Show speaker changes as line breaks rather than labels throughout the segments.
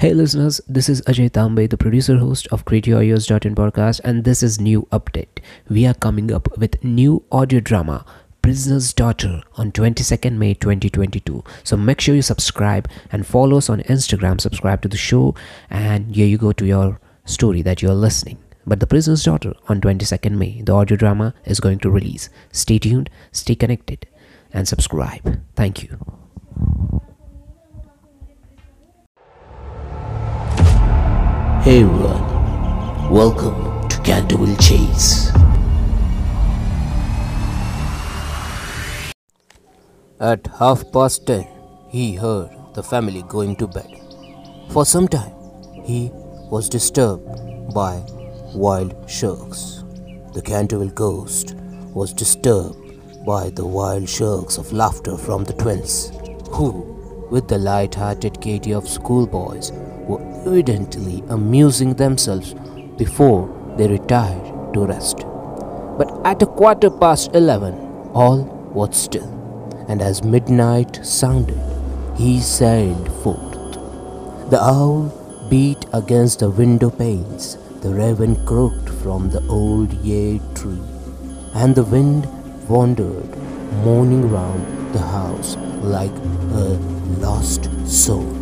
Hey listeners, this is Ajay Tambe, the producer host of CreateYourEars.in podcast, and this is new update. We are coming up with new audio drama, Prisoner's Daughter, on 22nd May 2022. So make sure you subscribe and follow us on Instagram, subscribe to the show, and here you go to your story that you're listening. But The Prisoner's Daughter on 22nd May, the audio drama is going to release. Stay tuned, stay connected, and subscribe. Thank you.
Hey everyone, welcome to Canterville Chase. At half past ten, he heard the family going to bed. For some time, he was disturbed by wild shrieks. The Canterville ghost was disturbed by the wild shrieks of laughter from the twins, who, with the light-hearted gaiety of schoolboys, evidently amusing themselves before they retired to rest. But at a quarter past eleven, all was still, and as midnight sounded, he sallied forth. The owl beat against the window panes, the raven croaked from the old yew tree, and the wind wandered moaning round the house like a lost soul.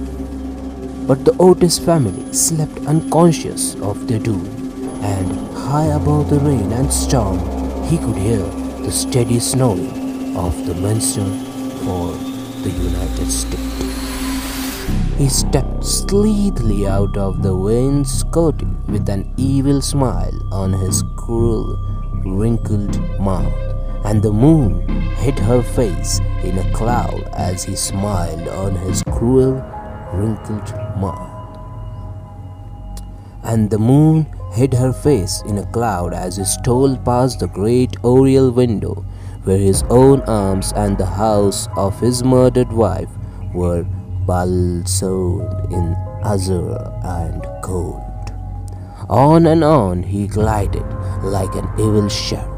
But the Otis family slept unconscious of their doom, and high above the rain and storm, he could hear the steady snowing of the Minister for the United States. He stepped sleethily out of the wainscoting with an evil smile on his cruel, wrinkled mouth, and the moon hid her face in a cloud as he smiled on his cruel, wrinkled mouth. And the moon hid her face in a cloud as he stole past the great oriel window where his own arms and the house of his murdered wife were balsamed in azure and gold. On and on he glided like an evil shadow.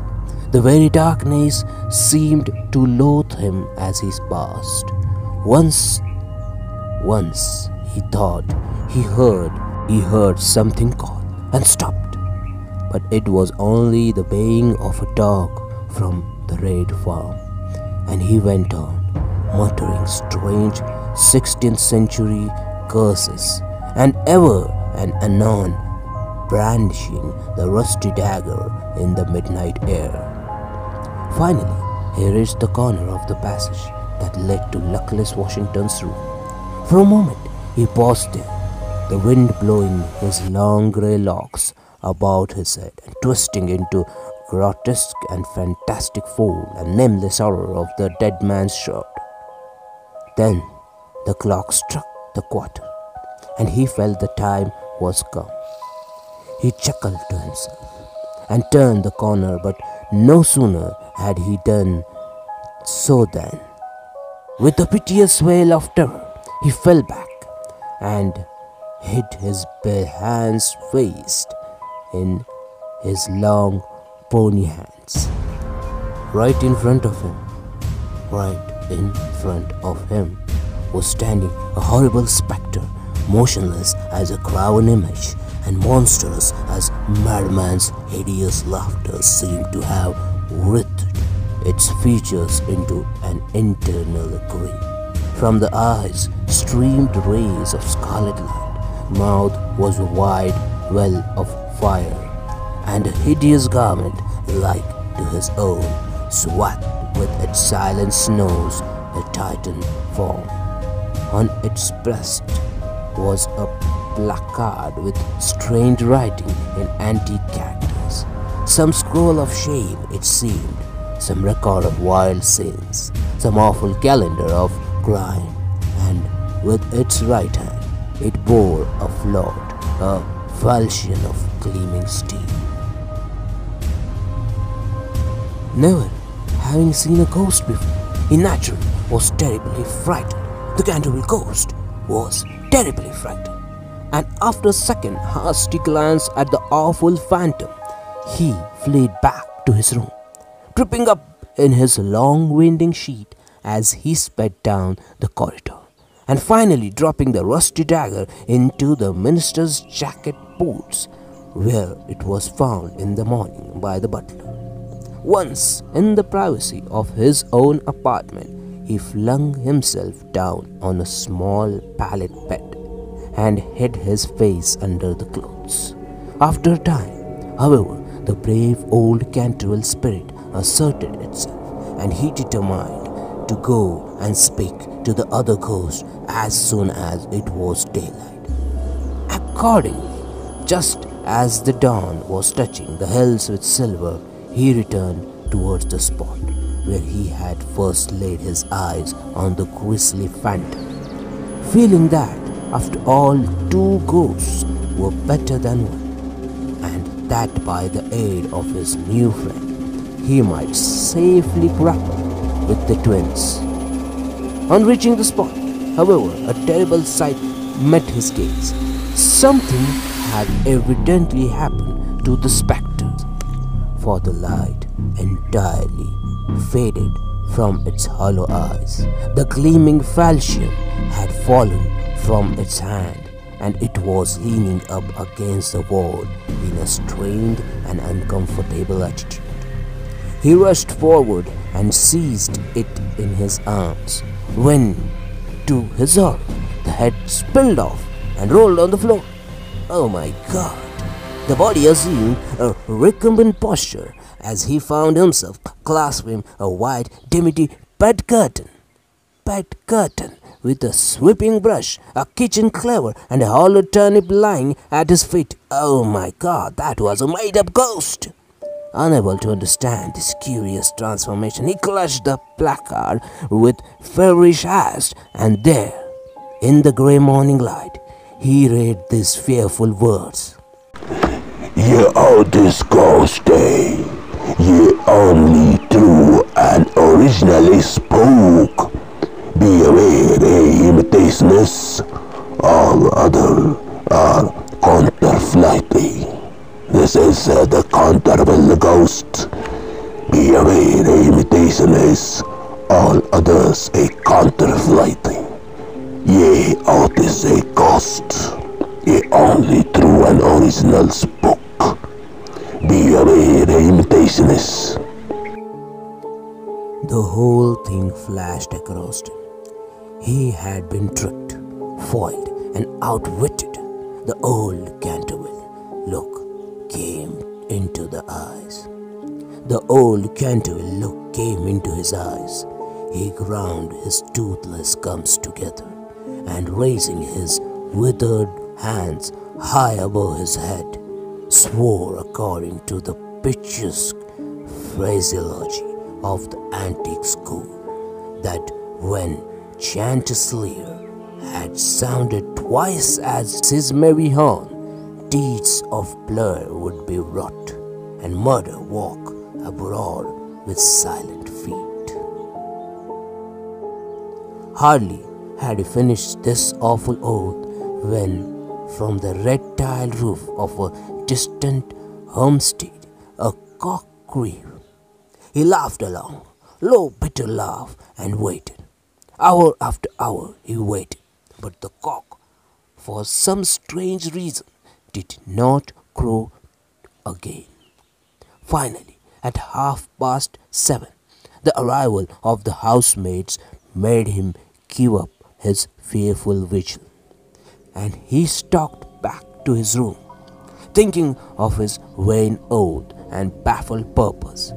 The very darkness seemed to loathe him as he passed. Once, once he thought he heard, he heard something call and stopped. But it was only the baying of a dog from the red farm, and he went on, muttering strange 16th century curses, and ever and anon brandishing the rusty dagger in the midnight air. Finally, he reached the corner of the passage that led to luckless Washington's room. For a moment, he paused there, the wind blowing his long grey locks about his head and twisting into grotesque and fantastic form and nameless horror of the dead man's shirt. Then the clock struck the quarter, and he felt the time was come. He chuckled to himself and turned the corner, but no sooner had he done so than, with a piteous wail of terror, he fell back and hid his bare hands faced in his long bony hands. Right in front of him, right in front of him, was standing a horrible spectre, motionless as a graven image and monstrous as madman's hideous laughter seemed to have writhed its features into an internal grin. From the eyes streamed rays of scarlet light, mouth was a wide well of fire, and a hideous garment like to his own, swathed with its silent snows, a titan form. On its breast was a placard with strange writing in antique characters. Some scroll of shame, it seemed, some record of wild sins, some awful calendar of crime, and with its right hand it bore a float, a falchion of gleaming steel. Never having seen a ghost before, he naturally was terribly frightened. The Canterville ghost was terribly frightened, and after a second hasty glance at the awful phantom, he fled back to his room, tripping up in his long winding sheet as he sped down the corridor, and finally dropping the rusty dagger into the minister's jacket pockets, where it was found in the morning by the butler. Once in the privacy of his own apartment, he flung himself down on a small pallet bed and hid his face under the clothes. After a time, however, the brave old Canterville spirit asserted itself, and he determined to go and speak to the other ghost as soon as it was daylight. Accordingly, just as the dawn was touching the hills with silver, he returned towards the spot where he had first laid his eyes on the grisly phantom, feeling that, after all, two ghosts were better than one, and that by the aid of his new friend, he might safely grapple with the twins. On reaching the spot, however, a terrible sight met his gaze. Something had evidently happened to the spectres, for the light entirely faded from its hollow eyes. The gleaming falchion had fallen from its hand, and it was leaning up against the wall in a strained and uncomfortable attitude. He rushed forward and seized it in his arms, when, to his horror, the head spilled off and rolled on the floor. Oh my god! The body assumed a recumbent posture as he found himself clasping a white dimity bed curtain. Bed curtain with a sweeping brush, a kitchen cleaver, and a hollow turnip lying at his feet. Oh my god, that was a made up ghost! Unable to understand this curious transformation, he clutched the placard with feverish haste, and there, in the grey morning light, he read these fearful words.
Ye are disgusting. Ye Otis a ghost. Ye only true and original spoke. Be aware the imitationists.
The whole thing flashed across him. He had been tricked, foiled, and outwitted. The old Canterville look came into the eyes. The old Canterville look came into his eyes. He ground his toothless gums together and raising his withered hands high above his head, swore according to the picturesque phraseology of the antique school that when Chanticleer had sounded twice as his merry horn, deeds of blur would be wrought, and murder walk abroad with silent feet. Hardly had he finished this awful oath when, from the red tiled roof of a distant homestead, a cock crew. He laughed along, low, bitter laugh, and waited. Hour after hour he waited, but the cock, for some strange reason, did not crow again. Finally, at half past seven, the arrival of the housemaids made him give up his fearful vigil, and he stalked back to his room, thinking of his vain oath and baffled purpose.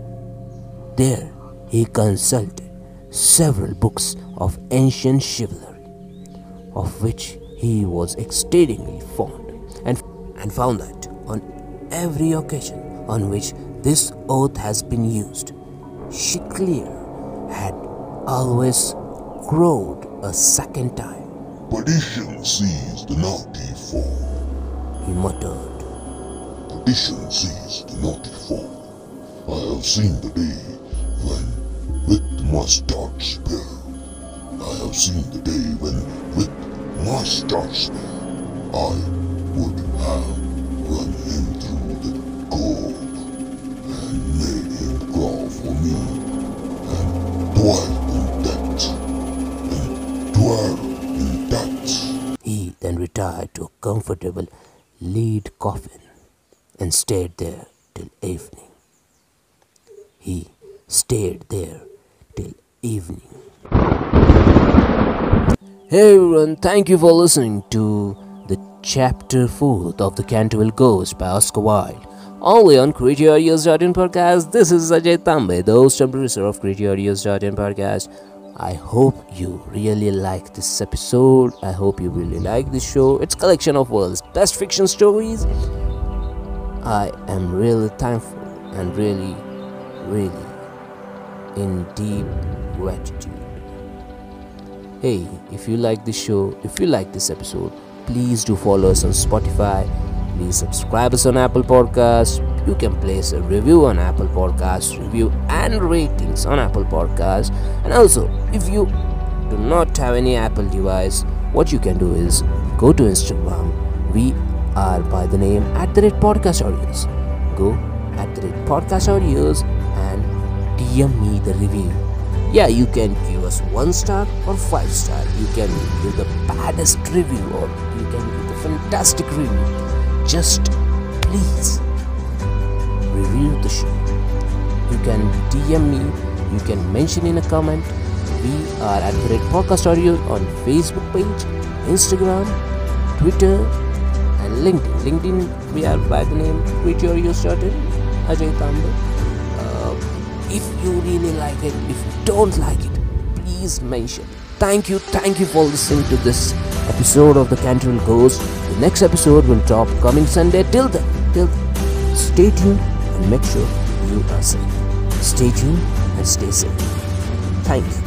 There he consulted several books of ancient chivalry, of which he was exceedingly fond, and, and found that on every occasion on which this oath has been used, Chanticleer had always crowed a second time.
Perdition seize the naughty fall.
He muttered,
Perdition seize the naughty fall. I have seen the day when with mustard spell. I have seen the day when with mustard spell I would have run him through the gulf and made him crawl for me and dwell
retired to a comfortable lead coffin and stayed there till evening. He stayed there till evening. Hey everyone, thank you for listening to the chapter 4th of The Canterville Ghost by Oscar Wilde. Only on CreatyAudios.in podcast. This is Ajay Tambe, the host and producer of CreatyAudios.in podcast. I hope you really like this episode. I hope you really like this show. It's collection of world's best fiction stories. I am really thankful and really, really in deep gratitude. Hey, if you like this show, if you like this episode, please do follow us on Spotify. Please subscribe us on Apple Podcasts. You can place a review on Apple Podcasts, review and ratings on Apple Podcasts. And also, if you do not have any Apple device, what you can do is go to Instagram. We are by the name at the rate podcast audios. Go at the rate podcast audios and DM me the review. Yeah, you can give us one star or five star. You can give the baddest review or you can give the fantastic review. Just please review the show. You can DM me, you can mention in a comment. We are at Red Podcast Audio on Facebook page, Instagram, Twitter, and LinkedIn. LinkedIn, we are by the name createaudios.in, Ajay Tambe. Uh, if you really like it, if you don't like it, please mention. Thank you, thank you for listening to this episode of the Canterville Ghost. The next episode will drop coming Sunday. Till then, till then, stay tuned make sure you are safe. Stay tuned and stay safe. Thank you.